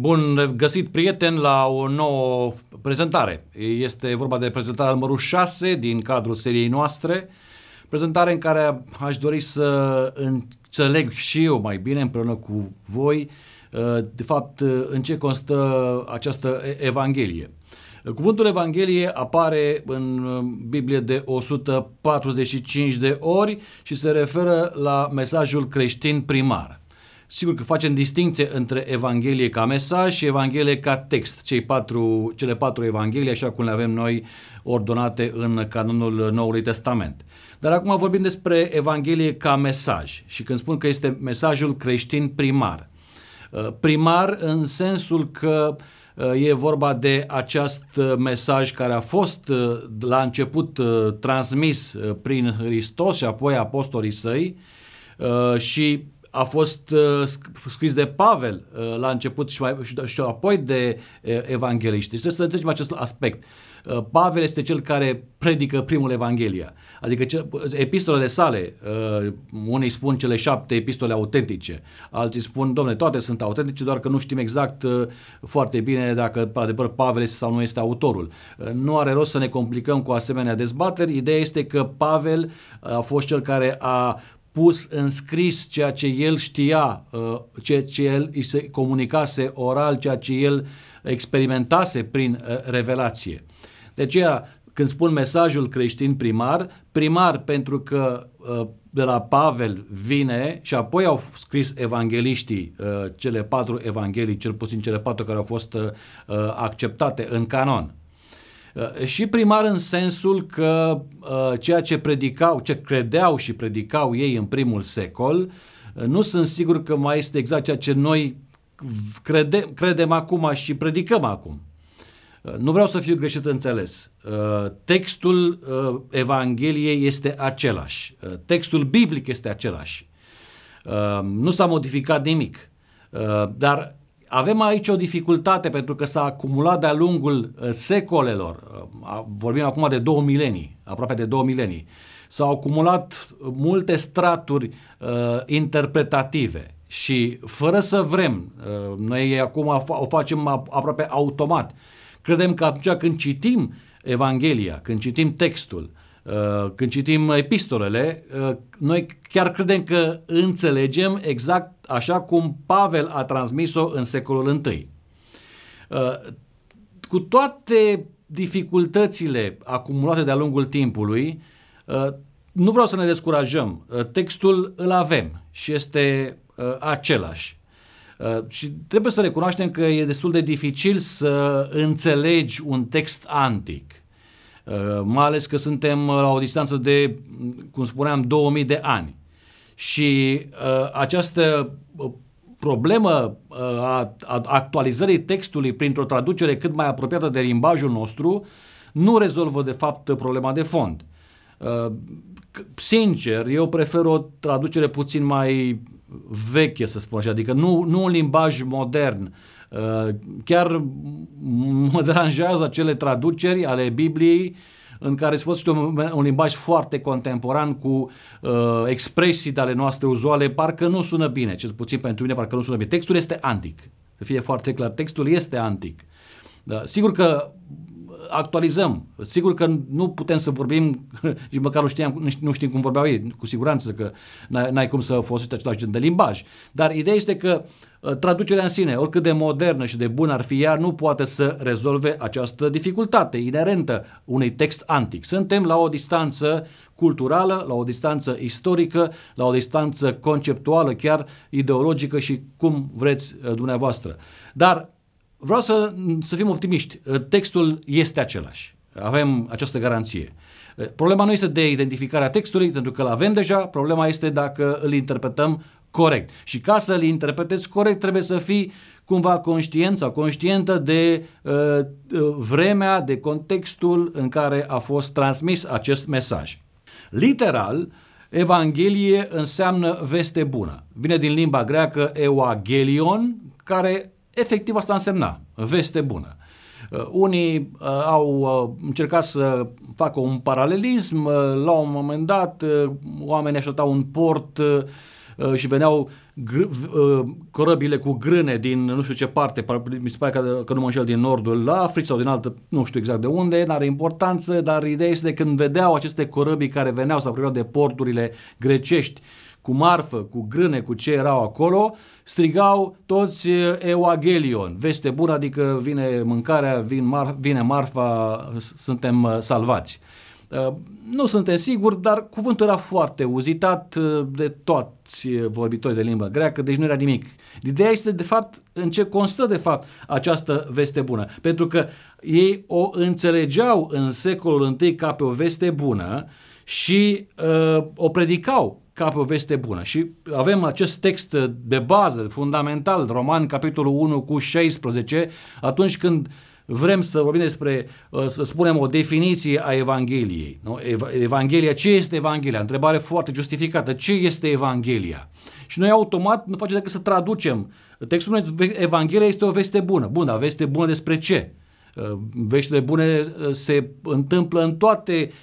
Bun găsit, prieten, la o nouă prezentare. Este vorba de prezentarea numărul 6 din cadrul seriei noastre, prezentare în care aș dori să înțeleg și eu mai bine împreună cu voi, de fapt, în ce constă această Evanghelie. Cuvântul Evanghelie apare în Biblie de 145 de ori și se referă la mesajul creștin primar. Sigur că facem distinție între Evanghelie ca mesaj și Evanghelie ca text, cei patru, cele patru Evanghelii, așa cum le avem noi ordonate în canonul Noului Testament. Dar acum vorbim despre Evanghelie ca mesaj și când spun că este mesajul creștin primar. Uh, primar în sensul că uh, e vorba de acest mesaj care a fost uh, la început transmis prin Hristos și apoi apostolii săi și a fost uh, scris de Pavel uh, la început și, mai, și, și apoi de uh, evangeliști. Deci trebuie să înțelegem acest aspect. Uh, Pavel este cel care predică primul Evanghelia. Adică ce, epistolele sale, uh, unii spun cele șapte epistole autentice, alții spun, domne, toate sunt autentice, doar că nu știm exact uh, foarte bine dacă, adevăr, Pavel este sau nu este autorul. Uh, nu are rost să ne complicăm cu asemenea dezbateri. Ideea este că Pavel a fost cel care a pus în scris ceea ce el știa, uh, ceea ce el îi se comunicase oral, ceea ce el experimentase prin uh, revelație. De aceea, când spun mesajul creștin primar, primar pentru că uh, de la Pavel vine și apoi au scris evangeliștii, cele patru evanghelii, cel puțin cele patru care au fost acceptate în canon. Uh, și primar în sensul că uh, ceea ce predicau, ce credeau și predicau ei în primul secol, uh, nu sunt sigur că mai este exact ceea ce noi crede, credem acum și predicăm acum. Nu vreau să fiu greșit înțeles. Textul Evangheliei este același. Textul biblic este același. Nu s-a modificat nimic. Dar avem aici o dificultate pentru că s-a acumulat de-a lungul uh, secolelor, uh, vorbim acum de două milenii, aproape de două milenii, s-au acumulat multe straturi uh, interpretative. Și fără să vrem, uh, noi acum o facem aproape automat. Credem că atunci când citim Evanghelia, când citim textul, uh, când citim epistolele, uh, noi chiar credem că înțelegem exact așa cum Pavel a transmis-o în secolul I. Uh, cu toate dificultățile acumulate de-a lungul timpului, uh, nu vreau să ne descurajăm. Uh, textul îl avem și este același. Și trebuie să recunoaștem că e destul de dificil să înțelegi un text antic. Mai ales că suntem la o distanță de, cum spuneam, 2000 de ani. Și uh, această uh, problemă uh, a, a actualizării textului printr-o traducere cât mai apropiată de limbajul nostru nu rezolvă de fapt problema de fond. Uh, sincer, eu prefer o traducere puțin mai veche, să spun așa, adică nu, nu un limbaj modern. Uh, chiar mă deranjează acele traduceri ale Bibliei uh, în care se folosește un, un limbaj foarte contemporan cu uh, expresii de ale noastre uzuale, parcă nu sună bine, cel puțin pentru mine parcă nu sună bine. Textul este antic, să fie foarte clar, textul este antic. Da, sigur că actualizăm. Sigur că nu putem să vorbim, și măcar nu, știam, nu știm cum vorbeau ei, cu siguranță că n-ai, n-ai cum să folosești același gen de limbaj. Dar ideea este că uh, traducerea în sine, oricât de modernă și de bună ar fi ea, nu poate să rezolve această dificultate inerentă unui text antic. Suntem la o distanță culturală, la o distanță istorică, la o distanță conceptuală, chiar ideologică și cum vreți uh, dumneavoastră. Dar vreau să, să fim optimiști. Textul este același. Avem această garanție. Problema nu este de identificarea textului, pentru că îl avem deja, problema este dacă îl interpretăm corect. Și ca să îl interpretezi corect, trebuie să fii cumva conștient sau conștientă de uh, uh, vremea, de contextul în care a fost transmis acest mesaj. Literal, Evanghelie înseamnă veste bună. Vine din limba greacă euagelion, care efectiv asta însemna veste bună. Uh, unii uh, au uh, încercat să facă un paralelism, uh, la un moment dat uh, oamenii așteptau un port uh, uh, și veneau gr- uh, corăbile cu grâne din nu știu ce parte, mi se pare că, că nu mă înșel din nordul Africii sau din altă, nu știu exact de unde, n-are importanță, dar ideea este că când vedeau aceste corăbii care veneau sau priveau de porturile grecești cu marfă, cu grâne, cu ce erau acolo, strigau toți Evangelion, veste bună, adică vine mâncarea, vine, mar, vine marfa, suntem uh, salvați. Uh, nu suntem siguri, dar cuvântul era foarte uzitat uh, de toți vorbitorii de limba greacă, deci nu era nimic. Ideea este, de fapt, în ce constă, de fapt, această veste bună. Pentru că ei o înțelegeau în secolul I ca pe o veste bună și uh, o predicau ca pe o veste bună. Și avem acest text de bază, fundamental, Roman, capitolul 1 cu 16, atunci când vrem să vorbim despre, uh, să spunem, o definiție a Evangheliei. Nu? Evanghelia, ce este Evanghelia? Întrebare foarte justificată. Ce este Evanghelia? Și noi automat nu facem decât să traducem. Textul spune, Evanghelia este o veste bună. Bun, dar veste bună despre ce? Uh, veștile bune uh, se întâmplă în toate Uh,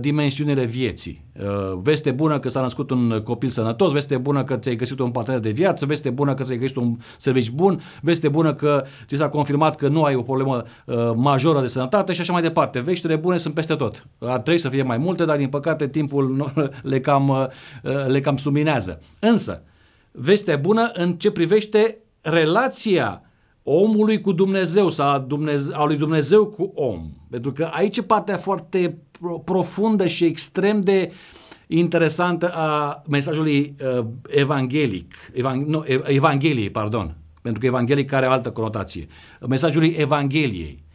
dimensiunile vieții. Uh, veste bună că s-a născut un copil sănătos, veste bună că ți-ai găsit un partener de viață, veste bună că ți-ai găsit un serviciu bun, veste bună că ți s-a confirmat că nu ai o problemă uh, majoră de sănătate și așa mai departe. Veștile bune sunt peste tot. Ar trebui să fie mai multe, dar din păcate timpul le cam, le cam suminează. Însă, vestea bună în ce privește relația omului cu Dumnezeu sau a, Dumnezeu, a lui Dumnezeu cu om. Pentru că aici e partea foarte profundă și extrem de interesantă a mesajului uh, evanghelic, evang, nu, evangheliei, pardon, pentru că evanghelic are o altă conotație, mesajului evangheliei.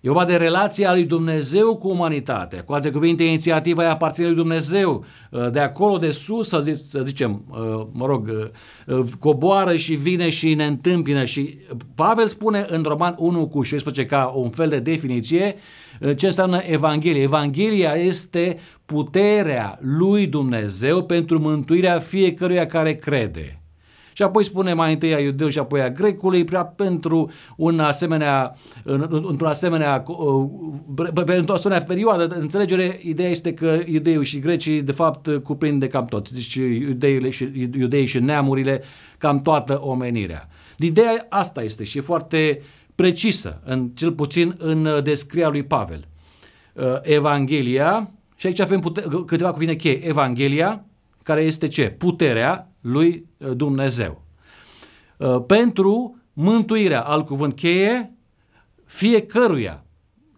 E vorba de relația lui Dumnezeu cu umanitatea. Cu alte cuvinte, inițiativa aia aparține lui Dumnezeu. Uh, de acolo, de sus, să, zic, să zicem, uh, mă rog, uh, coboară și vine și ne întâmpină. Și Pavel spune în Roman 1 cu 16 ca un fel de definiție ce înseamnă Evanghelie. Evanghelia este puterea lui Dumnezeu pentru mântuirea fiecăruia care crede. Și apoi spune mai întâi a iudeu și apoi a grecului, prea pentru un asemenea, într-un asemenea, uh, pentru o asemenea perioadă de înțelegere, ideea este că iudeii și grecii de fapt cuprinde cam tot, deci iudeii și, iudeii și neamurile, cam toată omenirea. Ideea asta este și e foarte precisă, în, cel puțin în descrierea lui Pavel. Uh, Evanghelia, și aici avem pute- câteva cuvinte cheie, Evanghelia, care este ce? Puterea lui uh, Dumnezeu. Uh, pentru mântuirea, alt cuvânt cheie, fiecăruia.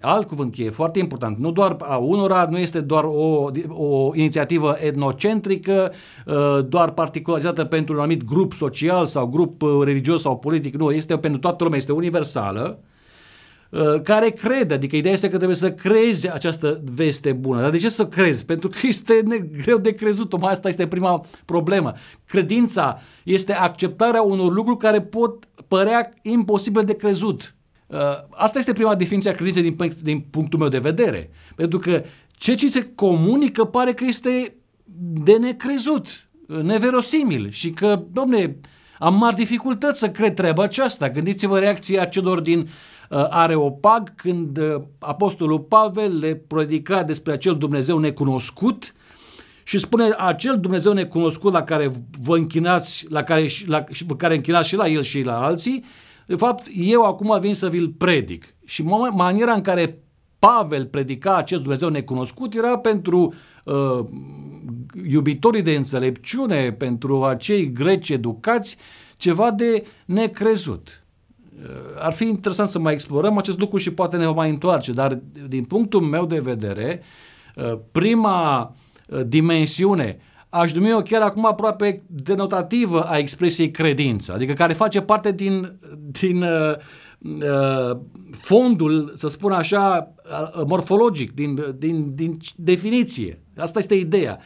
Alt cuvânt cheie, foarte important, nu doar a unora, nu este doar o, o inițiativă etnocentrică, uh, doar particularizată pentru un anumit grup social sau grup religios sau politic, nu, este pentru toată lumea, este universală Uh, care crede, adică ideea este că trebuie să crezi această veste bună. Dar de ce să crezi? Pentru că este greu de crezut, tocmai asta este prima problemă. Credința este acceptarea unor lucruri care pot părea imposibil de crezut. Uh, asta este prima definiție a credinței din, din punctul meu de vedere. Pentru că ce ce se comunică pare că este de necrezut, neverosimil și că, domne, am mari dificultăți să cred treaba aceasta. Gândiți-vă reacția celor din Uh, Areopag când uh, apostolul Pavel le predica despre acel Dumnezeu necunoscut și spune acel Dumnezeu necunoscut la care vă închinați, la care, la, care închinați și la el și la alții, de fapt, eu acum vin să vi-l predic. Și maniera în care Pavel predica acest Dumnezeu necunoscut era pentru uh, iubitorii de înțelepciune, pentru acei greci educați, ceva de necrezut. Uh, ar fi interesant să mai explorăm acest lucru și poate ne mai întoarce, dar din punctul meu de vedere, uh, prima uh, dimensiune aș numi-o chiar acum aproape denotativă a expresiei credință, adică care face parte din, din uh, uh, fondul, să spun așa, morfologic, din, din, din definiție. Asta este ideea.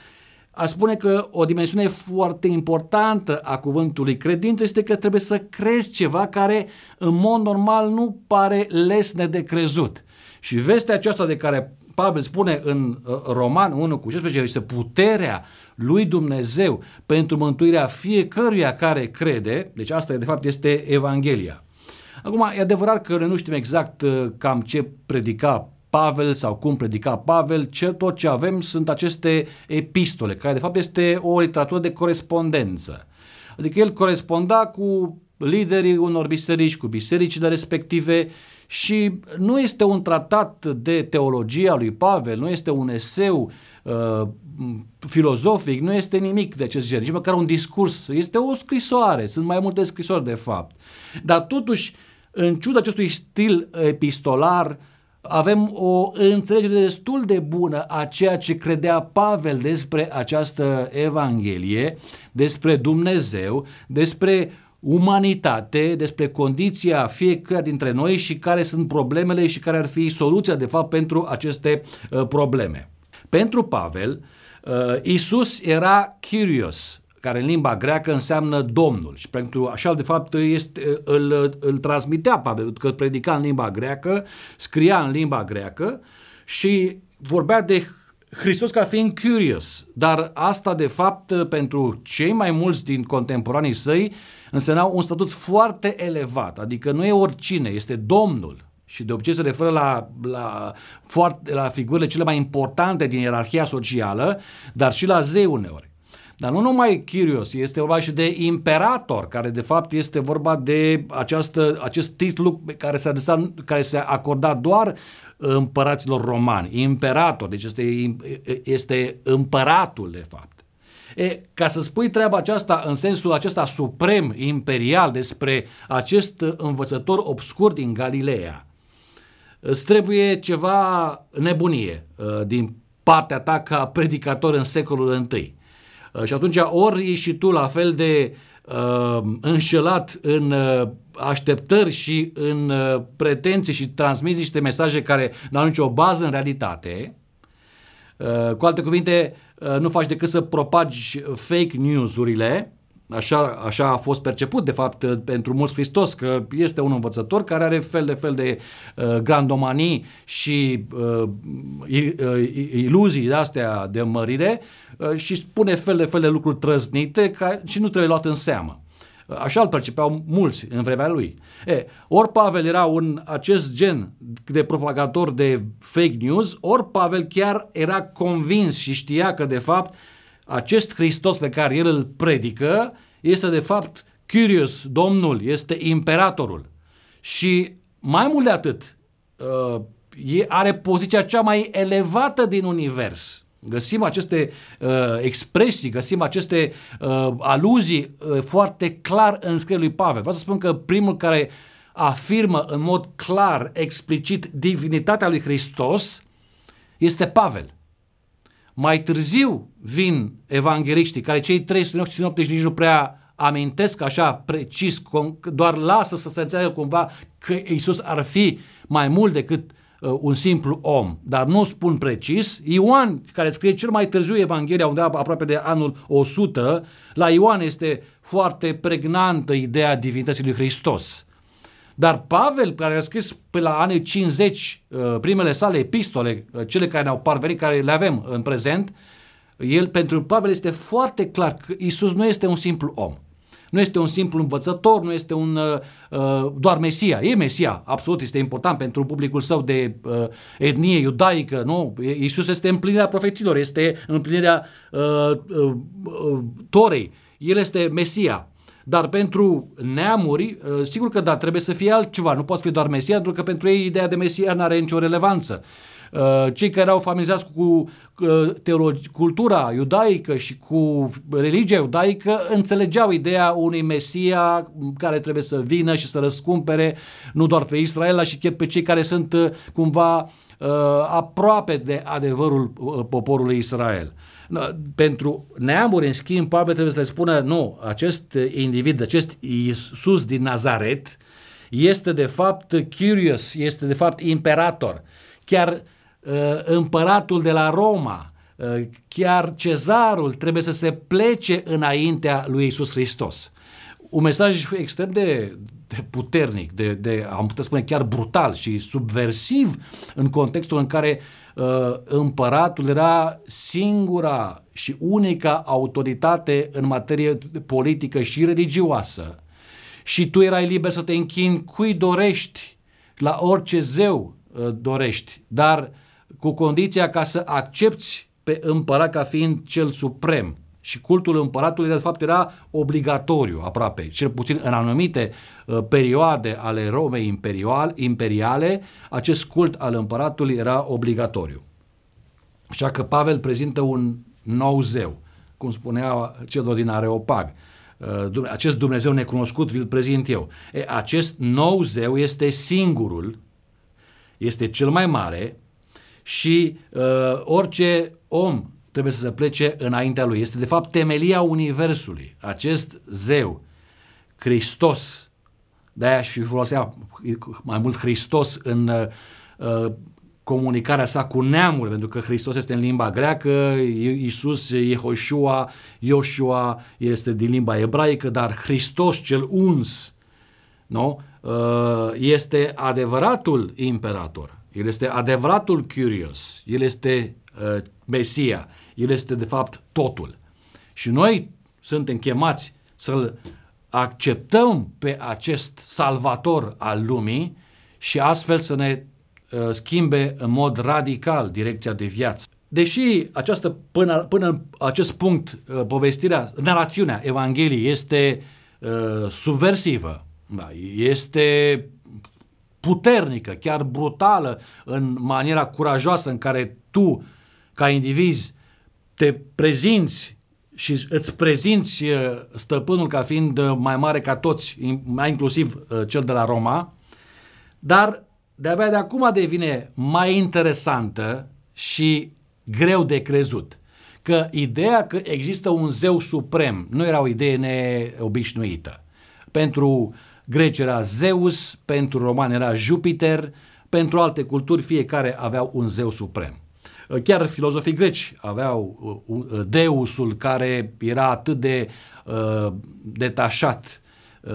A spune că o dimensiune foarte importantă a cuvântului credință este că trebuie să crezi ceva care în mod normal nu pare lesne de crezut. Și vestea aceasta de care Pavel spune în uh, Roman 1 cu 16 este puterea lui Dumnezeu pentru mântuirea fiecăruia care crede, deci asta de fapt este Evanghelia. Acum, e adevărat că noi nu știm exact uh, cam ce predica Pavel sau cum predica Pavel, ce, tot ce avem sunt aceste epistole, care de fapt este o literatură de corespondență. Adică el coresponda cu liderii unor biserici, cu bisericile respective și nu este un tratat de teologia lui Pavel, nu este un eseu uh, filozofic, nu este nimic de acest gen, nici măcar un discurs, este o scrisoare, sunt mai multe scrisori de fapt. Dar totuși, în ciuda acestui stil epistolar, avem o înțelegere destul de bună a ceea ce credea Pavel despre această Evanghelie, despre Dumnezeu, despre umanitate, despre condiția fiecare dintre noi și care sunt problemele și care ar fi soluția, de fapt, pentru aceste uh, probleme. Pentru Pavel, uh, Isus era curious, care în limba greacă înseamnă Domnul și pentru așa de fapt este, îl, îl transmitea Pavel, că predica în limba greacă, scria în limba greacă și vorbea de Hristos ca fiind curious, dar asta de fapt pentru cei mai mulți din contemporanii săi însemna un statut foarte elevat, adică nu e oricine, este Domnul. Și de obicei se referă la, la, foarte, la figurile cele mai importante din ierarhia socială, dar și la zei uneori. Dar nu numai Kyrios, este vorba și de imperator, care de fapt este vorba de această, acest titlu care se, adresa, care se acorda doar împăraților romani. Imperator, deci este, este împăratul de fapt. E, ca să spui treaba aceasta în sensul acesta suprem, imperial, despre acest învățător obscur din Galileea, îți trebuie ceva nebunie uh, din partea ta ca predicator în secolul I. Uh, și atunci ori și tu la fel de uh, înșelat în uh, așteptări și în uh, pretenții și transmiți niște mesaje care nu au nicio bază în realitate, uh, cu alte cuvinte, uh, nu faci decât să propagi fake news-urile, Așa, așa a fost perceput, de fapt, pentru mulți Hristos, că este un învățător care are fel de fel de uh, grandomanii și uh, iluzii de-astea de mărire uh, și spune fel de fel de lucruri trăznite ca, și nu trebuie luat în seamă. Așa îl percepeau mulți în vremea lui. E, ori Pavel era un acest gen de propagator de fake news, ori Pavel chiar era convins și știa că de fapt acest Hristos pe care el îl predică este de fapt Curious, Domnul, este imperatorul. Și mai mult de atât, uh, are poziția cea mai elevată din univers. Găsim aceste uh, expresii, găsim aceste uh, aluzii uh, foarte clar în scrierea lui Pavel. Vreau să spun că primul care afirmă în mod clar, explicit, divinitatea lui Hristos este Pavel. Mai târziu vin evangeliștii, care cei trei sinoptici nici nu prea amintesc așa precis, doar lasă să se înțeleagă cumva că Isus ar fi mai mult decât uh, un simplu om, dar nu spun precis. Ioan, care scrie cel mai târziu Evanghelia, undeva aproape de anul 100, la Ioan este foarte pregnantă ideea divinității lui Hristos. Dar Pavel, care a scris pe la anii 50 uh, primele sale epistole, uh, cele care ne-au parvenit, care le avem în prezent, el, pentru Pavel este foarte clar că Isus nu este un simplu om. Nu este un simplu învățător, nu este un uh, uh, doar Mesia. E Mesia, absolut, este important pentru publicul său de uh, etnie iudaică, nu? Iisus este împlinirea profeților, este împlinirea uh, uh, uh, Torei. El este Mesia. Dar pentru neamuri, uh, sigur că da, trebuie să fie altceva. Nu poate fi doar Mesia, pentru că pentru ei ideea de Mesia nu are nicio relevanță. Uh, cei care au familiarizați cu teologi, cultura iudaică și cu religia iudaică înțelegeau ideea unui Mesia care trebuie să vină și să răscumpere nu doar pe Israel, ci chiar pe cei care sunt uh, cumva aproape de adevărul poporului Israel. Pentru neamuri, în schimb, Pavel trebuie să le spună, nu, acest individ, acest Iisus din Nazaret, este de fapt curious, este de fapt imperator. Chiar uh, împăratul de la Roma, uh, chiar cezarul trebuie să se plece înaintea lui Isus Hristos. Un mesaj extrem de, de puternic, de, de, am putea spune chiar brutal și subversiv în contextul în care uh, împăratul era singura și unica autoritate în materie politică și religioasă și tu erai liber să te închini cui dorești la orice zeu uh, dorești, dar cu condiția ca să accepti pe împărat ca fiind cel suprem. Și cultul împăratului, de fapt, era obligatoriu aproape, cel puțin în anumite uh, perioade ale Romei imperial, imperiale, acest cult al împăratului era obligatoriu. Așa că Pavel prezintă un nou zeu, cum spunea celor din Areopag. Uh, acest Dumnezeu necunoscut vi-l prezint eu. E, acest nou zeu este singurul, este cel mai mare și uh, orice om trebuie să se plece înaintea lui. Este de fapt temelia Universului. Acest zeu, Hristos, de-aia și folosea mai mult Hristos în uh, comunicarea sa cu neamul, pentru că Hristos este în limba greacă, Iisus, Yehoshua, Ioshua este din limba ebraică, dar Hristos cel uns, nu? Uh, este adevăratul imperator, el este adevăratul curios, el este uh, Mesia, el este de fapt totul. Și noi suntem chemați să-l acceptăm pe acest salvator al lumii și astfel să ne uh, schimbe în mod radical direcția de viață. Deși această, până, până în acest punct, uh, povestirea, narațiunea Evangheliei este uh, subversivă, da, este puternică, chiar brutală în maniera curajoasă în care tu, ca indivizi, te prezinți și îți prezinți uh, stăpânul ca fiind uh, mai mare ca toți, mai inclusiv uh, cel de la Roma, dar de-abia de acum devine mai interesantă și greu de crezut. Că ideea că există un zeu suprem nu era o idee neobișnuită. Pentru greci era Zeus, pentru romani era Jupiter, pentru alte culturi fiecare aveau un zeu suprem. Chiar filozofii greci aveau uh, uh, Deusul care era atât de uh, detașat, uh,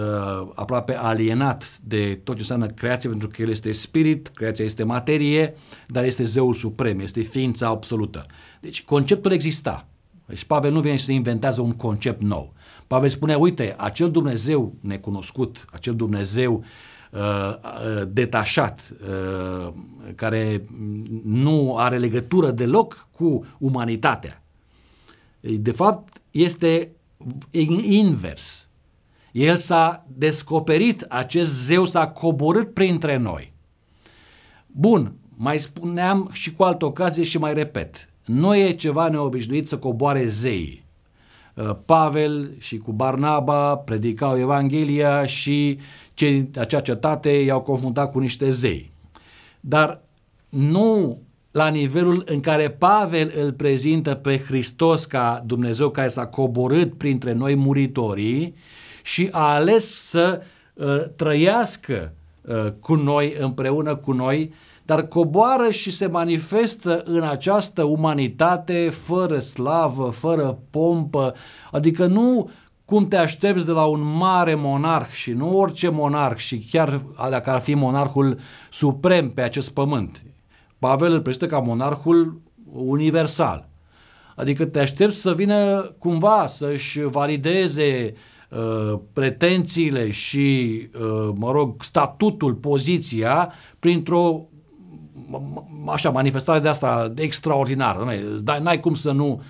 aproape alienat de tot ce înseamnă creație, pentru că el este spirit, creația este materie, dar este zeul suprem, este ființa absolută. Deci conceptul exista. Deci Pavel nu vine și să inventează un concept nou. Pavel spune, uite, acel Dumnezeu necunoscut, acel Dumnezeu uh, Uh, uh, detașat, uh, care nu are legătură deloc cu umanitatea. De fapt, este invers. El s-a descoperit, acest zeu s-a coborât printre noi. Bun, mai spuneam și cu altă ocazie și mai repet, nu e ceva neobișnuit să coboare zeii. Pavel și cu Barnaba predicau Evanghelia și cei acea cetate i-au confruntat cu niște zei. Dar nu la nivelul în care Pavel îl prezintă pe Hristos ca Dumnezeu care s-a coborât printre noi muritorii și a ales să uh, trăiască uh, cu noi, împreună cu noi, dar coboară și se manifestă în această umanitate fără slavă, fără pompă, adică nu cum te aștepți de la un mare monarh și nu orice monarh și chiar dacă ar fi monarhul suprem pe acest pământ. Pavel îl prezintă ca monarhul universal. Adică te aștepți să vină cumva să-și valideze uh, pretențiile și, uh, mă rog, statutul, poziția printr-o așa, manifestare de asta extraordinară. N-ai cum să nu...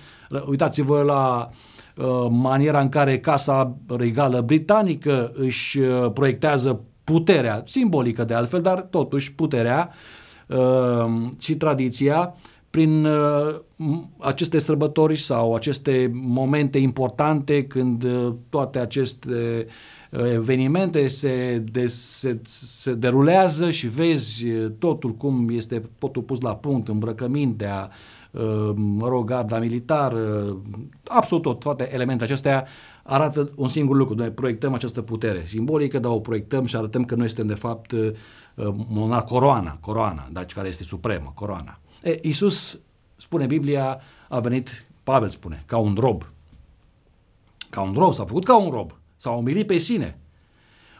Uitați-vă la uh, Uh, maniera în care Casa Regală Britanică își uh, proiectează puterea, simbolică de altfel, dar totuși puterea uh, și tradiția prin aceste sărbători sau aceste momente importante când toate aceste evenimente se, de, se, se derulează și vezi totul cum este potul pus la punct, îmbrăcămintea, mă rog, garda militară, absolut tot, toate elementele acestea arată un singur lucru. Noi proiectăm această putere simbolică, dar o proiectăm și arătăm că noi suntem de fapt uh, monarh coroana, coroana, deci care este supremă, coroana. E, Iisus, spune Biblia, a venit, Pavel spune, ca un rob. Ca un rob, s-a făcut ca un rob, s-a umilit pe sine.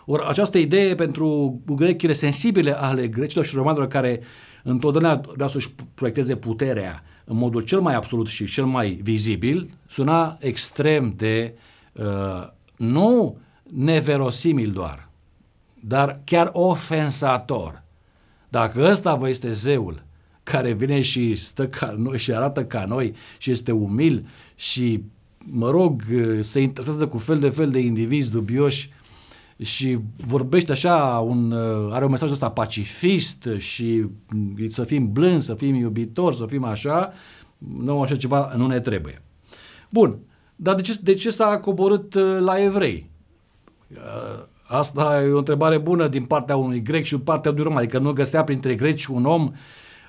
Ori această idee pentru grechile sensibile ale grecilor și romanilor care întotdeauna vreau să-și proiecteze puterea în modul cel mai absolut și cel mai vizibil, suna extrem de uh, nu neverosimil doar, dar chiar ofensator. Dacă ăsta vă este zeul care vine și stă ca noi și arată ca noi și este umil și, mă rog, se interesează cu fel de fel de indivizi dubioși și vorbește așa, un, are un mesaj ăsta pacifist și să fim blânzi, să fim iubitori, să fim așa, nu așa ceva nu ne trebuie. Bun, dar de ce, de ce s-a coborât uh, la evrei? Uh, asta e o întrebare bună din partea unui grec și din partea unui rom, adică nu găsea printre greci un om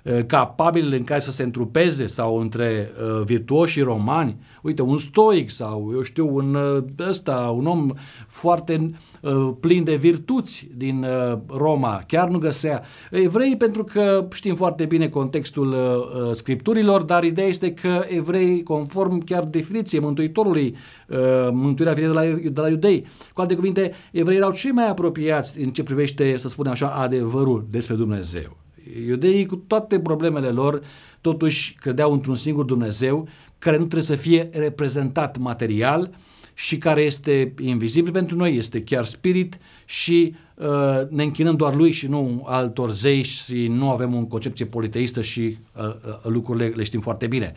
uh, Uh, capabil în care să se întrupeze sau între uh, virtuoși romani, uite, un stoic sau, eu știu, un uh, ăsta, un om foarte uh, plin de virtuți din uh, Roma, chiar nu găsea. Evrei, pentru că știm foarte bine contextul uh, uh scripturilor, dar ideea este că evrei, conform chiar definiției Mântuitorului, uh, mântuirea vine de la, de la iudei. Cu alte cuvinte, evrei erau cei mai apropiați în ce privește, să spunem așa, adevărul despre Dumnezeu. Iudeii, cu toate problemele lor, totuși credeau într-un singur Dumnezeu care nu trebuie să fie reprezentat material și care este invizibil pentru noi, este chiar spirit și uh, ne închinăm doar lui și nu altor zei și nu avem o concepție politeistă și uh, uh, lucrurile le știm foarte bine.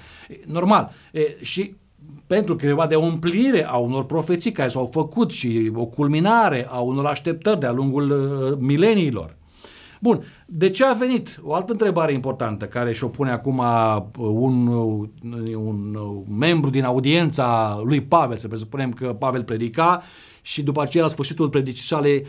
Normal. E, și pentru că e de o împlire a unor profeții care s-au făcut și o culminare a unor așteptări de-a lungul uh, mileniilor. Bun, de ce a venit? O altă întrebare importantă care și-o pune acum uh, un, uh, un uh, membru din audiența lui Pavel, să presupunem că Pavel predica și după aceea la sfârșitul predicii sale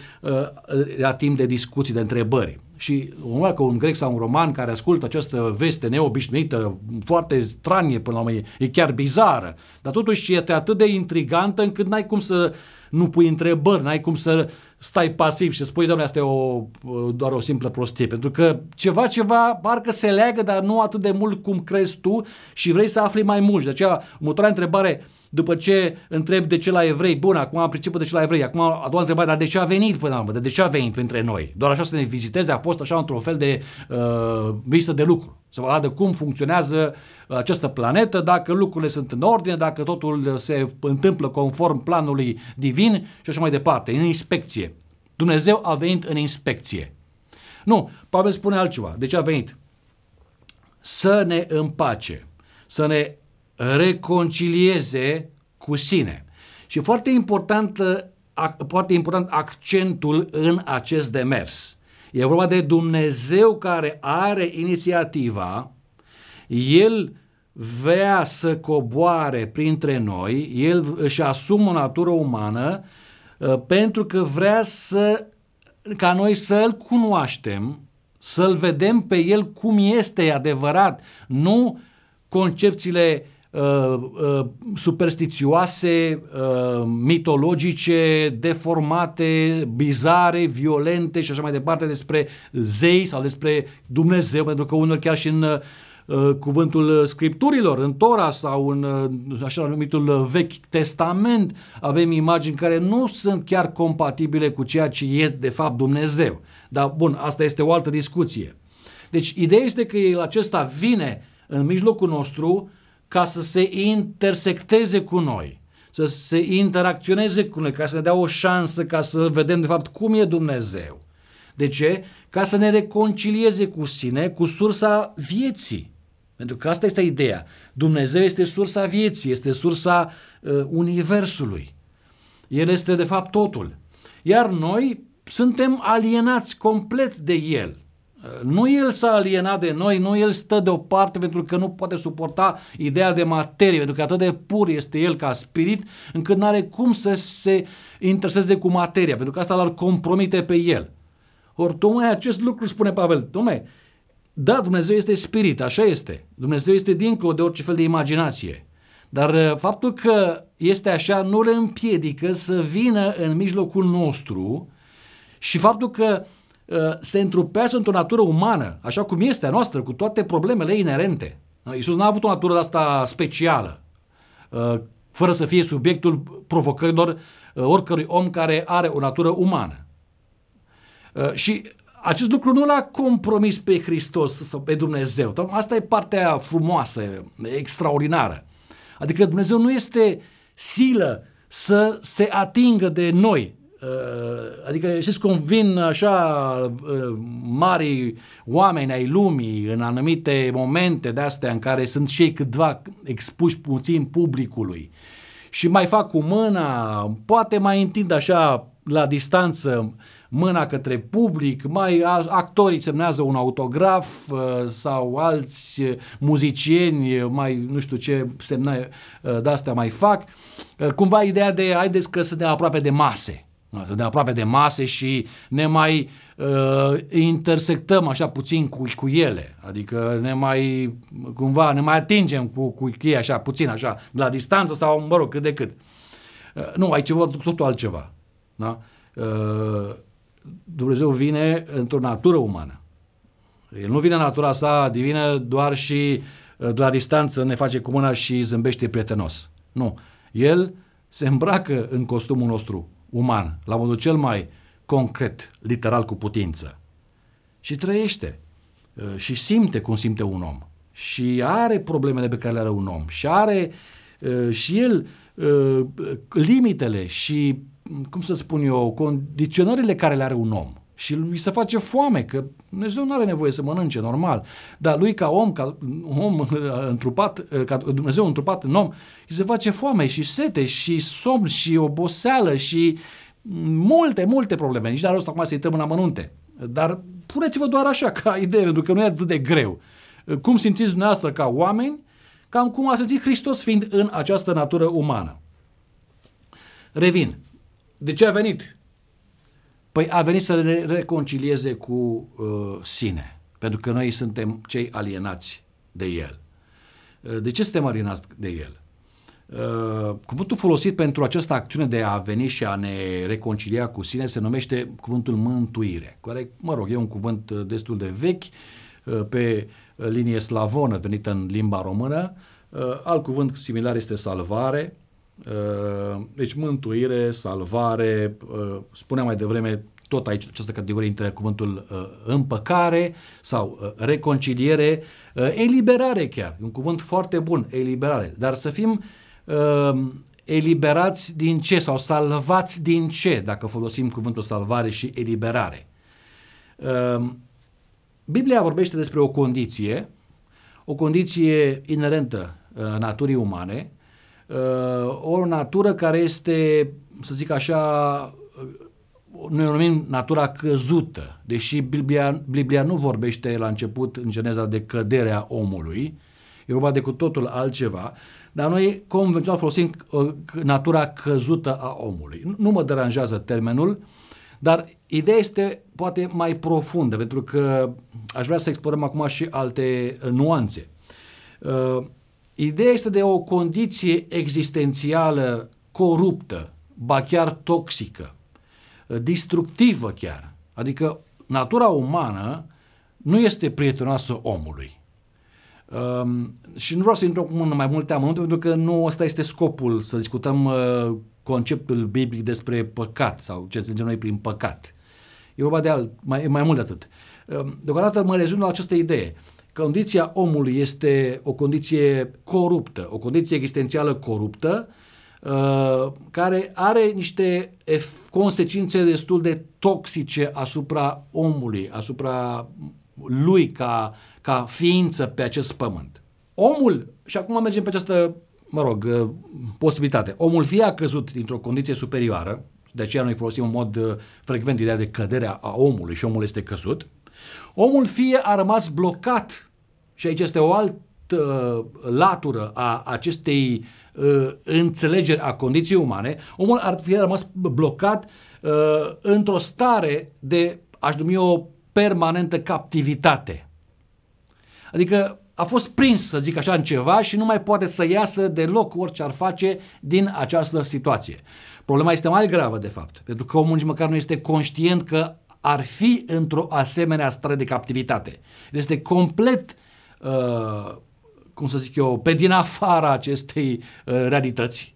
era timp de discuții, de întrebări. Și urmă că un grec sau un roman care ascultă această veste neobișnuită, foarte stranie până la urmă, e chiar bizară, dar totuși este atât de intrigantă încât n-ai cum să nu pui întrebări, n-ai cum să stai pasiv și spui, doamne, asta e o, doar o simplă prostie, pentru că ceva, ceva parcă se leagă, dar nu atât de mult cum crezi tu și vrei să afli mai mult. De aceea, următoarea întrebare, după ce întreb de ce la evrei, bun, acum am principiul de ce la evrei, acum a doua întrebare, dar de ce a venit până la urmă, de ce a venit între noi? Doar așa să ne viziteze, a fost așa într-un fel de uh, visă de lucru, să vadă cum funcționează această planetă, dacă lucrurile sunt în ordine, dacă totul se întâmplă conform planului divin și așa mai departe, în inspecție. Dumnezeu a venit în inspecție. Nu, Pavel spune altceva. De ce a venit? Să ne împace, să ne reconcilieze cu sine. Și foarte important, foarte important accentul în acest demers. E vorba de Dumnezeu care are inițiativa, El vrea să coboare printre noi, El își asumă o natură umană uh, pentru că vrea să, ca noi să-L cunoaștem, să-L vedem pe El cum este adevărat, nu concepțiile uh, uh, superstițioase, uh, mitologice, deformate, bizare, violente și așa mai departe despre zei sau despre Dumnezeu, pentru că unor chiar și în uh, cuvântul scripturilor, în Tora sau în uh, așa numitul Vechi Testament, avem imagini care nu sunt chiar compatibile cu ceea ce e de fapt Dumnezeu. Dar bun, asta este o altă discuție. Deci ideea este că el acesta vine în mijlocul nostru ca să se intersecteze cu noi, să se interacționeze cu noi, ca să ne dea o șansă ca să vedem de fapt cum e Dumnezeu. De ce? Ca să ne reconcilieze cu sine, cu sursa vieții. Pentru că asta este ideea. Dumnezeu este sursa vieții, este sursa uh, Universului. El este de fapt totul. Iar noi suntem alienați complet de El. Nu el s-a alienat de noi, nu el stă deoparte pentru că nu poate suporta ideea de materie, pentru că atât de pur este el ca spirit, încât nu are cum să se intereseze cu materia, pentru că asta l-ar compromite pe el. Ori tocmai acest lucru spune Pavel, tocmai, da, Dumnezeu este spirit, așa este. Dumnezeu este dincolo de orice fel de imaginație. Dar uh, faptul că este așa nu le împiedică să vină în mijlocul nostru și faptul că uh, se întrupează într-o natură umană, așa cum este a noastră, cu toate problemele inerente. Uh, Iisus n-a avut o natură de asta specială, uh, fără să fie subiectul provocărilor uh, oricărui om care are o natură umană. Uh, și acest lucru nu l-a compromis pe Hristos sau pe Dumnezeu. Asta e partea frumoasă, extraordinară. Adică Dumnezeu nu este silă să se atingă de noi Adică știți cum vin așa mari oameni ai lumii în anumite momente de astea în care sunt și ei câtva expuși puțin publicului și mai fac cu mâna, poate mai întind așa la distanță mâna către public, mai actorii semnează un autograf uh, sau alți uh, muzicieni mai nu știu ce semne uh, de-astea mai fac. Cumva ideea de haideți că suntem aproape de mase. Suntem aproape de mase și ne mai uh, intersectăm așa puțin cu, cu ele. Adică ne mai, cumva, ne mai atingem cu, cu ei așa puțin așa, de la distanță sau, mă rog, cât de cât. Uh, nu, aici ceva totul altceva. Da? Uh, Dumnezeu vine într-o natură umană. El nu vine în natura sa divină doar și uh, de la distanță ne face cu mâna și zâmbește prietenos. Nu. El se îmbracă în costumul nostru uman, la modul cel mai concret, literal cu putință. Și trăiește uh, și simte cum simte un om. Și are problemele pe care le are un om. Și are uh, și el limitele și cum să spun eu, condiționările care le are un om. Și lui se face foame, că Dumnezeu nu are nevoie să mănânce, normal. Dar lui ca om, ca om întrupat, ca Dumnezeu întrupat în om, îi se face foame și sete și somn și oboseală și multe, multe probleme. Nici n-are rost acum să intrăm în amănunte. Dar puneți-vă doar așa, ca idee, pentru că nu e atât de greu. Cum simțiți dumneavoastră ca oameni, cam cum a simțit Hristos fiind în această natură umană. Revin. De ce a venit? Păi a venit să ne reconcilieze cu uh, sine, pentru că noi suntem cei alienați de El. Uh, de ce suntem alienați de El? Uh, cuvântul folosit pentru această acțiune de a veni și a ne reconcilia cu sine se numește cuvântul mântuire, care, mă rog, e un cuvânt uh, destul de vechi, uh, pe linie slavonă venită în limba română. Uh, alt cuvânt similar este salvare, Uh, deci mântuire, salvare, uh, spuneam mai devreme, tot aici, această categorie intră cuvântul uh, împăcare sau reconciliere, eliberare chiar, un cuvânt foarte bun, eliberare, dar să fim eliberați din ce sau salvați din ce, dacă folosim cuvântul salvare și eliberare. Biblia vorbește despre o condiție, o condiție inerentă naturii umane, uh, o natură care este, să zic așa, uh, noi o numim natura căzută, deși Biblia, Biblia nu vorbește la început în Geneza de căderea omului, e vorba de cu totul altceva, dar noi convențional folosim uh, natura căzută a omului. Nu mă deranjează termenul, dar ideea este poate mai profundă, pentru că aș vrea să explorăm acum și alte nuanțe. Uh, Ideea este de o condiție existențială coruptă, ba chiar toxică, destructivă chiar. Adică natura umană nu este prietenoasă omului. Um, și nu vreau să intru în mai multe amănunte, pentru că nu ăsta este scopul, să discutăm uh, conceptul biblic despre păcat sau ce înțelegem noi prin păcat. E vorba de alt, mai, mai mult de atât. Uh, deocamdată mă rezum la această idee. Uh, condiția omului este o condiție coruptă, o condiție existențială coruptă, uh, care are niște consecințe destul de toxice asupra omului, asupra lui ca, ca ființă pe acest pământ. Omul, și acum mergem pe această, mă rog, uh, posibilitate, omul fie a căzut dintr-o condiție superioară, de aceea noi folosim în mod uh, frecvent ideea de căderea a omului și omul este căzut, omul fie a rămas blocat și aici este o altă uh, latură a acestei uh, înțelegeri a condiției umane, omul ar fi rămas blocat uh, într-o stare de, aș numi o permanentă captivitate. Adică a fost prins, să zic așa, în ceva și nu mai poate să iasă deloc orice ar face din această situație. Problema este mai gravă, de fapt, pentru că omul nici măcar nu este conștient că ar fi într-o asemenea stare de captivitate. Este complet Uh, cum să zic eu, pe din afara acestei uh, realități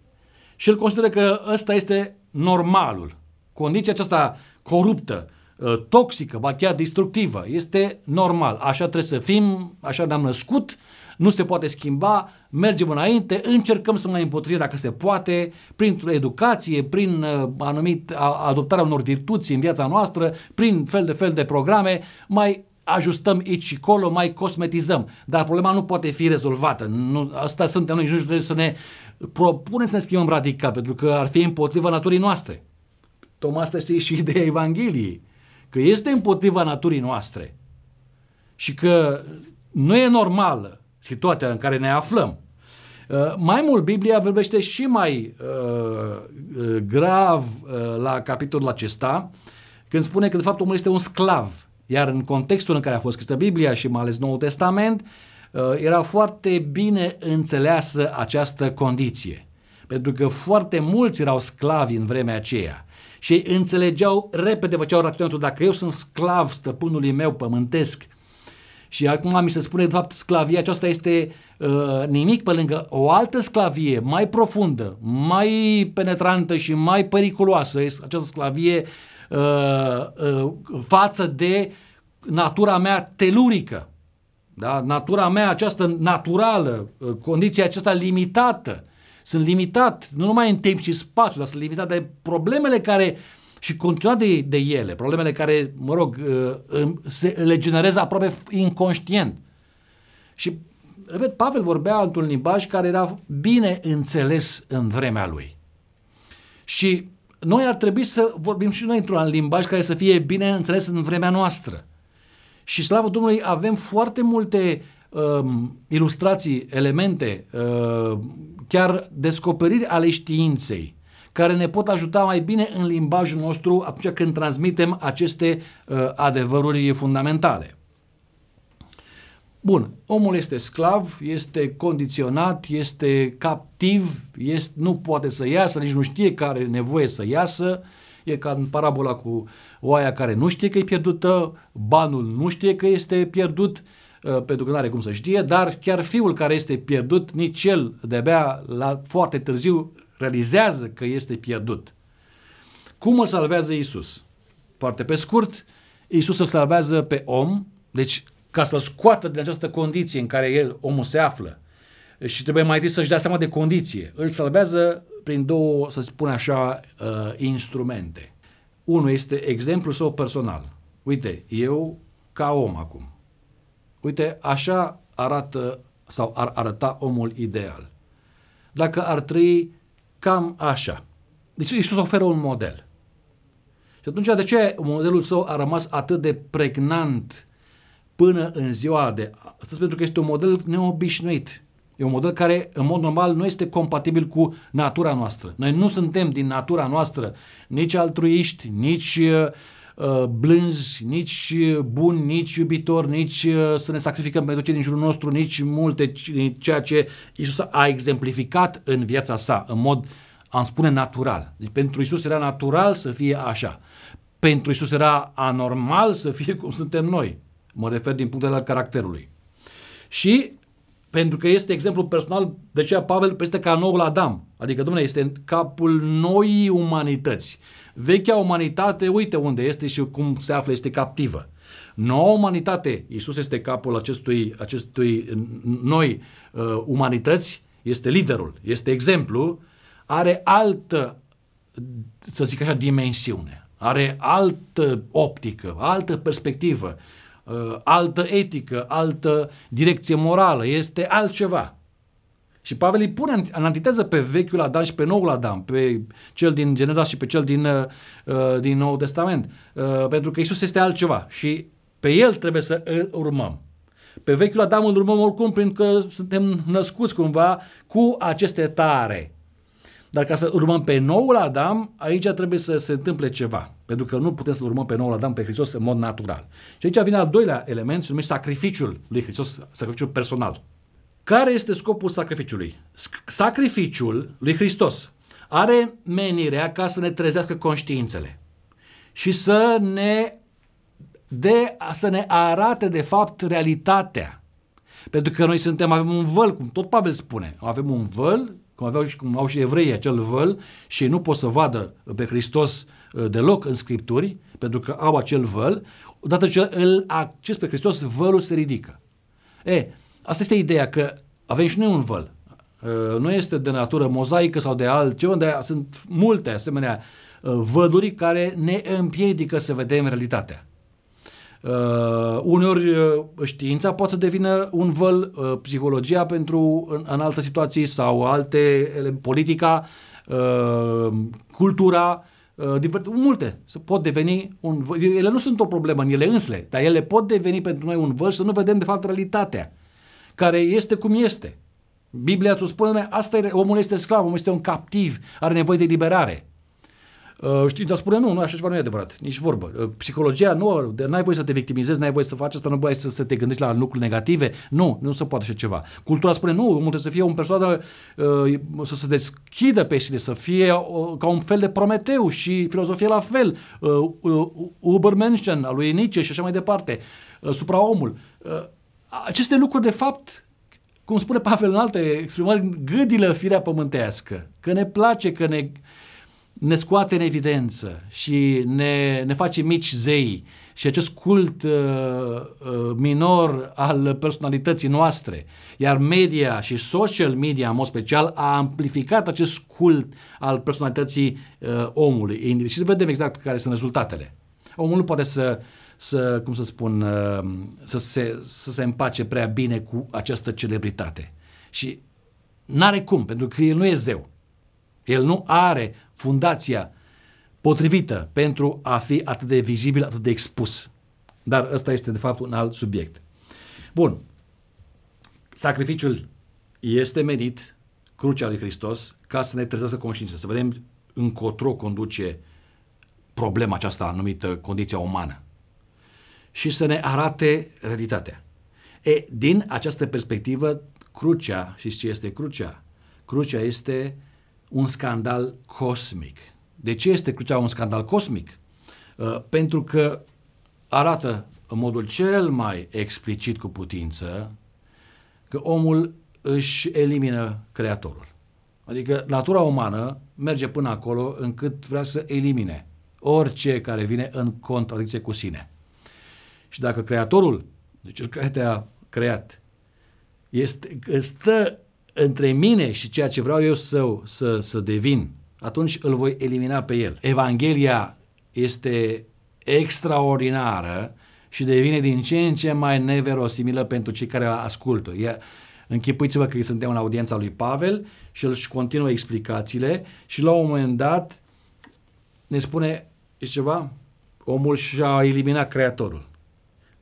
și el consideră că ăsta este normalul. Condiția aceasta coruptă, uh, toxică, ba chiar destructivă. Este normal. Așa trebuie să fim, așa ne-am născut, nu se poate schimba, mergem înainte, încercăm să mai împotrivim dacă se poate, prin educație, prin uh, anumit, adoptarea unor virtuți în viața noastră, prin fel de fel de programe, mai ajustăm aici și acolo, mai cosmetizăm. Dar problema nu poate fi rezolvată. Nu, asta suntem noi, nu trebuie să ne propunem să ne schimbăm radical, pentru că ar fi împotriva naturii noastre. Tocmai asta este și ideea Evangheliei, că este împotriva naturii noastre și că nu e normală situația în care ne aflăm. Uh, mai mult, Biblia vorbește și mai uh, uh, grav uh, la capitolul acesta, când spune că de fapt omul este un sclav iar în contextul în care a fost scrisă Biblia și mai ales Noul Testament, uh, era foarte bine înțeleasă această condiție. Pentru că foarte mulți erau sclavi în vremea aceea și ei înțelegeau repede, făceau raționamentul, dacă eu sunt sclav stăpânului meu pământesc și acum mi se spune, de fapt, sclavia aceasta este uh, nimic pe lângă o altă sclavie mai profundă, mai penetrantă și mai periculoasă, această sclavie uh, uh, față de natura mea telurică, da? natura mea această naturală, uh, condiția aceasta limitată. Sunt limitat, nu numai în timp și spațiu, dar sunt limitat de problemele care și continuat de, de ele, problemele care, mă rog, uh, se, le generează aproape inconștient. Și, repet, Pavel vorbea într-un limbaj care era bine înțeles în vremea lui. Și noi ar trebui să vorbim și noi într-un limbaj care să fie bine înțeles în vremea noastră. Și slavă Domnului, avem foarte multe um, ilustrații, elemente, uh, chiar descoperiri ale științei, care ne pot ajuta mai bine în limbajul nostru atunci când transmitem aceste uh, adevăruri fundamentale. Bun, omul este sclav, este condiționat, este captiv, este, nu poate să iasă, nici nu știe care are nevoie să iasă, e ca în parabola cu oaia care nu știe că e pierdută, banul nu știe că este pierdut, uh, pentru că nu are cum să știe, dar chiar fiul care este pierdut, nici el de-abia la foarte târziu realizează că este pierdut. Cum îl salvează Isus? Foarte pe scurt, Isus îl salvează pe om, deci ca să-l scoată din această condiție în care el, omul se află și trebuie mai întâi să-și dea seama de condiție. Îl salvează prin două, să spun așa, uh, instrumente. Unul este exemplul său personal. Uite, eu ca om acum. Uite, așa arată sau ar arăta omul ideal. Dacă ar trăi cam așa. Deci Iisus oferă un model. Și atunci de ce modelul său a rămas atât de pregnant până în ziua de astăzi, pentru că este un model neobișnuit. E un model care, în mod normal, nu este compatibil cu natura noastră. Noi nu suntem din natura noastră nici altruiști, nici uh, blânzi, nici buni, nici iubitori, nici uh, să ne sacrificăm pentru cei din jurul nostru, nici multe, ceea ce Isus a exemplificat în viața sa, în mod, am spune, natural. Deci pentru Isus era natural să fie așa. Pentru Isus era anormal să fie cum suntem noi. Mă refer din punctul al caracterului. Și pentru că este exemplu personal, de ce Pavel este ca noul Adam. Adică, domnule, este în capul noii umanități. Vechea umanitate, uite unde este și cum se află, este captivă. Noua umanitate, Iisus este capul acestui, acestui noi uh, umanități, este liderul, este exemplu, are altă, să zic așa, dimensiune, are altă optică, altă perspectivă, uh, altă etică, altă direcție morală, este altceva. Și Pavel îi pune în antiteză pe vechiul Adam și pe noul Adam, pe cel din Geneza și pe cel din, uh, din Noul Testament. Uh, pentru că Isus este altceva și pe el trebuie să îl urmăm. Pe vechiul Adam îl urmăm oricum prin că suntem născuți cumva cu aceste tare. Dar ca să urmăm pe noul Adam, aici trebuie să se întâmple ceva. Pentru că nu putem să urmăm pe noul Adam, pe Hristos, în mod natural. Și aici vine al doilea element, se numește sacrificiul lui Hristos, sacrificiul personal. Care este scopul sacrificiului? Sacrificiul lui Hristos are menirea ca să ne trezească conștiințele și să ne, de, să ne arate de fapt realitatea. Pentru că noi suntem, avem un văl, cum tot Pavel spune, avem un văl cum, aveau, cum au și evreii acel văl și nu pot să vadă pe Hristos uh, deloc în Scripturi, pentru că au acel văl, odată ce îl acces pe Hristos, vălul se ridică. E, asta este ideea că avem și noi un văl. Uh, nu este de natură mozaică sau de altceva, dar sunt multe asemenea uh, văduri care ne împiedică să vedem realitatea. Uh, uneori uh, știința poate să devină un văl, uh, psihologia pentru în, în alte situații sau alte, politica, uh, cultura, uh, multe să pot deveni un văl. Ele nu sunt o problemă în ele însele, dar ele pot deveni pentru noi un văl să nu vedem de fapt realitatea, care este cum este. Biblia îți spune, asta e, omul este sclav, omul este un captiv, are nevoie de liberare. Uh, știi, dar spune nu, nu, așa ceva nu e adevărat, nici vorbă. Uh, psihologia, nu, de, n-ai voie să te victimizezi, n-ai voie să faci asta, nu ai să, să te gândești la lucruri negative, nu, nu se poate așa ceva. Cultura spune nu, omul trebuie să fie un persoană, uh, să se deschidă pe sine, să fie uh, ca un fel de Prometeu și filozofia la fel, uh, uh, Ubermenschen al lui Nietzsche și așa mai departe, uh, supraomul. Uh, aceste lucruri, de fapt, cum spune Pavel în alte exprimări, gâdilă firea pământească, că ne place, că ne, ne scoate în evidență și ne, ne face mici zei și acest cult uh, uh, minor al personalității noastre. Iar media și social media, în mod special, a amplificat acest cult al personalității uh, omului. Și vedem exact care sunt rezultatele. Omul nu poate să, să cum să spun, uh, să se, să se împace prea bine cu această celebritate. Și n-are cum, pentru că el nu e zeu. El nu are fundația potrivită pentru a fi atât de vizibil, atât de expus. Dar ăsta este de fapt un alt subiect. Bun. Sacrificiul este menit, crucea lui Hristos, ca să ne trezească conștiința, să vedem încotro conduce problema aceasta numită condiția umană și să ne arate realitatea. E, din această perspectivă, crucea, și ce este crucea? Crucea este un scandal cosmic. De ce este crucea un scandal cosmic? Uh, pentru că arată în modul cel mai explicit cu putință că omul își elimină creatorul. Adică natura umană merge până acolo încât vrea să elimine orice care vine în contradicție cu sine. Și dacă creatorul, deci cel care te-a creat, este, stă între mine și ceea ce vreau eu să, să, să devin, atunci îl voi elimina pe el. Evanghelia este extraordinară și devine din ce în ce mai neverosimilă pentru cei care ascultă. E, închipuiți-vă că suntem în audiența lui Pavel și îl continuă explicațiile și la un moment dat ne spune, e ceva? Omul și-a eliminat creatorul.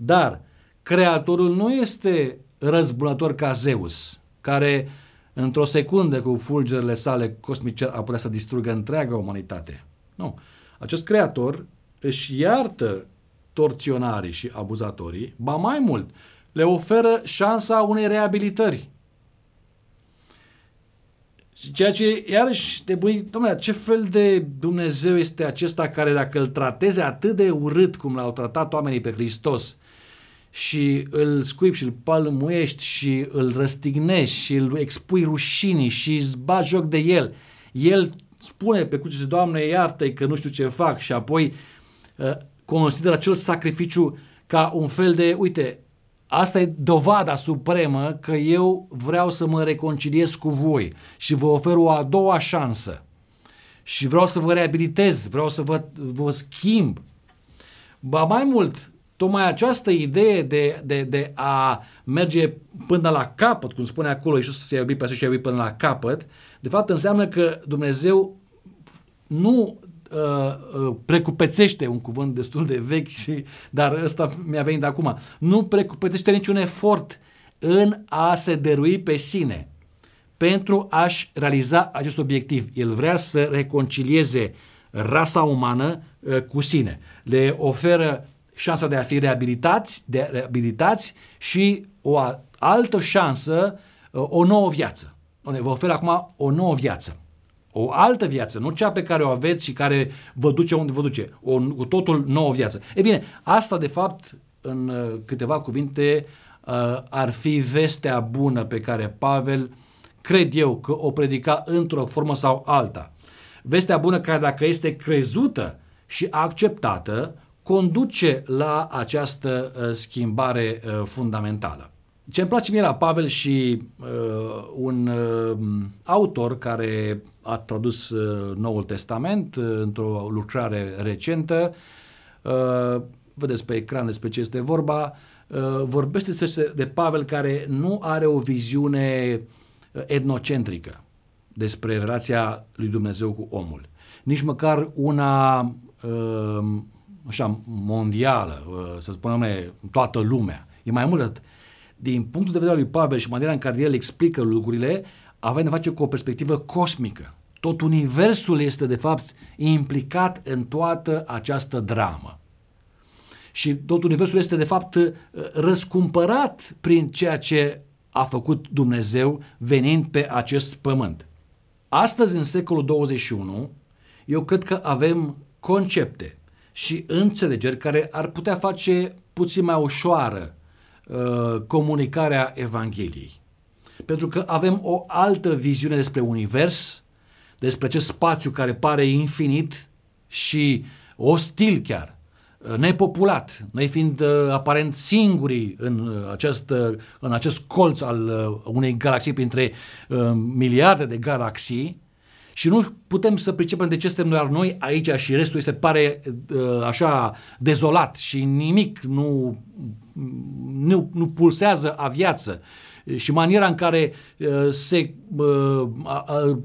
Dar creatorul nu este răzbunător ca Zeus care într-o secundă cu fulgerele sale cosmice a putea să distrugă întreaga umanitate. Nu. Acest creator își iartă torționarii și abuzatorii, ba mai mult, le oferă șansa unei reabilitări. Ceea ce, iarăși, te bui, domnule, ce fel de Dumnezeu este acesta care dacă îl trateze atât de urât cum l-au tratat oamenii pe Hristos, și îl scuip și îl palmuiești și îl răstignești și îl expui rușinii și îți bagi joc de el. El spune pe cruce, Doamne, iartă că nu știu ce fac și apoi uh, consideră acel sacrificiu ca un fel de, uite, asta e dovada supremă că eu vreau să mă reconciliez cu voi și vă ofer o a doua șansă și vreau să vă reabilitez, vreau să vă, vă schimb. Ba mai mult, tocmai această idee de, de, de a merge până la capăt, cum spune acolo, Iisus să iubi pe și iubi până la capăt, de fapt înseamnă că Dumnezeu nu uh, uh, precupețește, un cuvânt destul de vechi, și, dar ăsta mi-a venit de acum, nu precupețește niciun efort în a se dărui pe sine pentru a-și realiza acest obiectiv. El vrea să reconcilieze rasa umană uh, cu sine. Le oferă șansa de a fi reabilitați, de reabilitați și o altă șansă, uh, o nouă viață. Vă ofer acum o nouă viață. O altă viață, nu cea pe care o aveți și care vă duce unde vă duce. O cu totul nouă viață. E bine, asta de fapt, în uh, câteva cuvinte, uh, ar fi vestea bună pe care Pavel cred eu că o predica într-o formă sau alta. Vestea bună care dacă este crezută și acceptată, conduce la această uh, schimbare uh, fundamentală. Ce îmi place mie la Pavel și uh, un uh, autor care a tradus uh, Noul Testament uh, într-o lucrare recentă, uh, vedeți pe ecran despre ce este vorba, uh, vorbește de Pavel care nu are o viziune uh, etnocentrică despre relația lui Dumnezeu cu omul. Nici măcar una uh, așa mondială, uh, să spunem toată lumea. E mai mult din punctul de vedere al lui Pavel și maniera în care el explică lucrurile, avem de face cu o perspectivă cosmică. Tot universul este, de fapt, implicat în toată această dramă. Și tot universul este, de fapt, răscumpărat prin ceea ce a făcut Dumnezeu venind pe acest pământ. Astăzi, în secolul 21, eu cred că avem concepte și înțelegeri care ar putea face puțin mai ușoară uh, comunicarea Evangheliei. Pentru că avem o altă viziune despre univers, despre acest spațiu care pare infinit și ostil chiar, uh, nepopulat, noi fiind uh, aparent singurii în, uh, acest, uh, în acest colț al uh, unei galaxii printre uh, miliarde de galaxii, și nu putem să pricepem de ce suntem doar noi aici și restul este pare uh, așa dezolat și nimic nu, nu, nu pulsează a viață și maniera în care uh, se uh,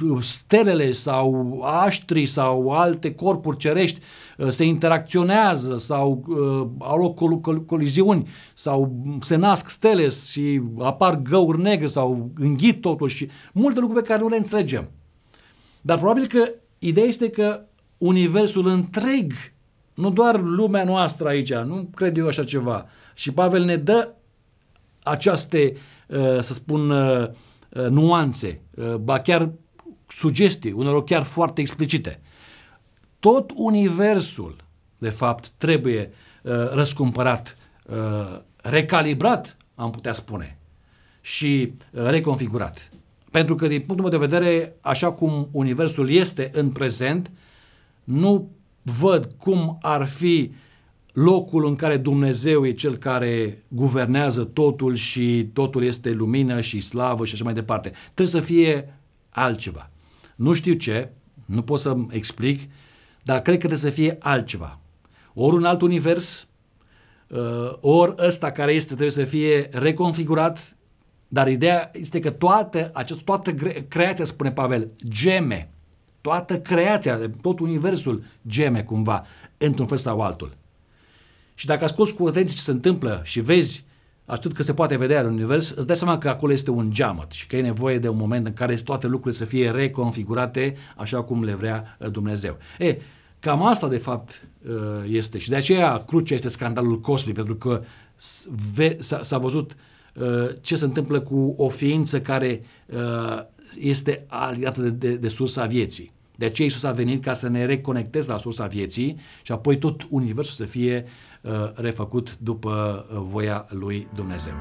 uh, stelele sau aștri sau alte corpuri cerești uh, se interacționează sau uh, au loc col- col- coliziuni sau se nasc stele și apar găuri negre sau înghit totul și multe lucruri pe care nu le înțelegem. Dar probabil că ideea este că universul întreg, nu doar lumea noastră aici, nu cred eu așa ceva. Și Pavel ne dă aceste, uh, să spun, uh, uh, nuanțe, ba chiar sugestii, unor chiar foarte explicite. Tot universul, de fapt, trebuie răscumpărat, recalibrat, am putea spune, și reconfigurat. Pentru că, din punctul meu de vedere, așa cum Universul este în prezent, nu văd cum ar fi locul în care Dumnezeu e cel care guvernează totul și totul este lumină și slavă și așa mai departe. Trebuie să fie altceva. Nu știu ce, nu pot să explic, dar cred că trebuie să fie altceva. Ori un alt univers, uh, ori ăsta care este trebuie să fie reconfigurat dar ideea este că toată, această, toată creația, spune Pavel, geme. Toată creația, tot universul geme cumva, într-un fel sau altul. Și dacă asculți cu atenție ce se întâmplă și vezi atât că se poate vedea în univers, îți dai seama că acolo este un geamăt și că e nevoie de un moment în care toate lucrurile să fie reconfigurate așa cum le vrea uh, Dumnezeu. E, cam asta de fapt uh, este și de aceea crucea este scandalul cosmic, pentru că s-a văzut Uh, ce se întâmplă cu o ființă care uh, este aliată de, de, de sursa vieții. De aceea Iisus a venit ca să ne reconecteze la sursa vieții și apoi tot universul să fie uh, refăcut după voia lui Dumnezeu.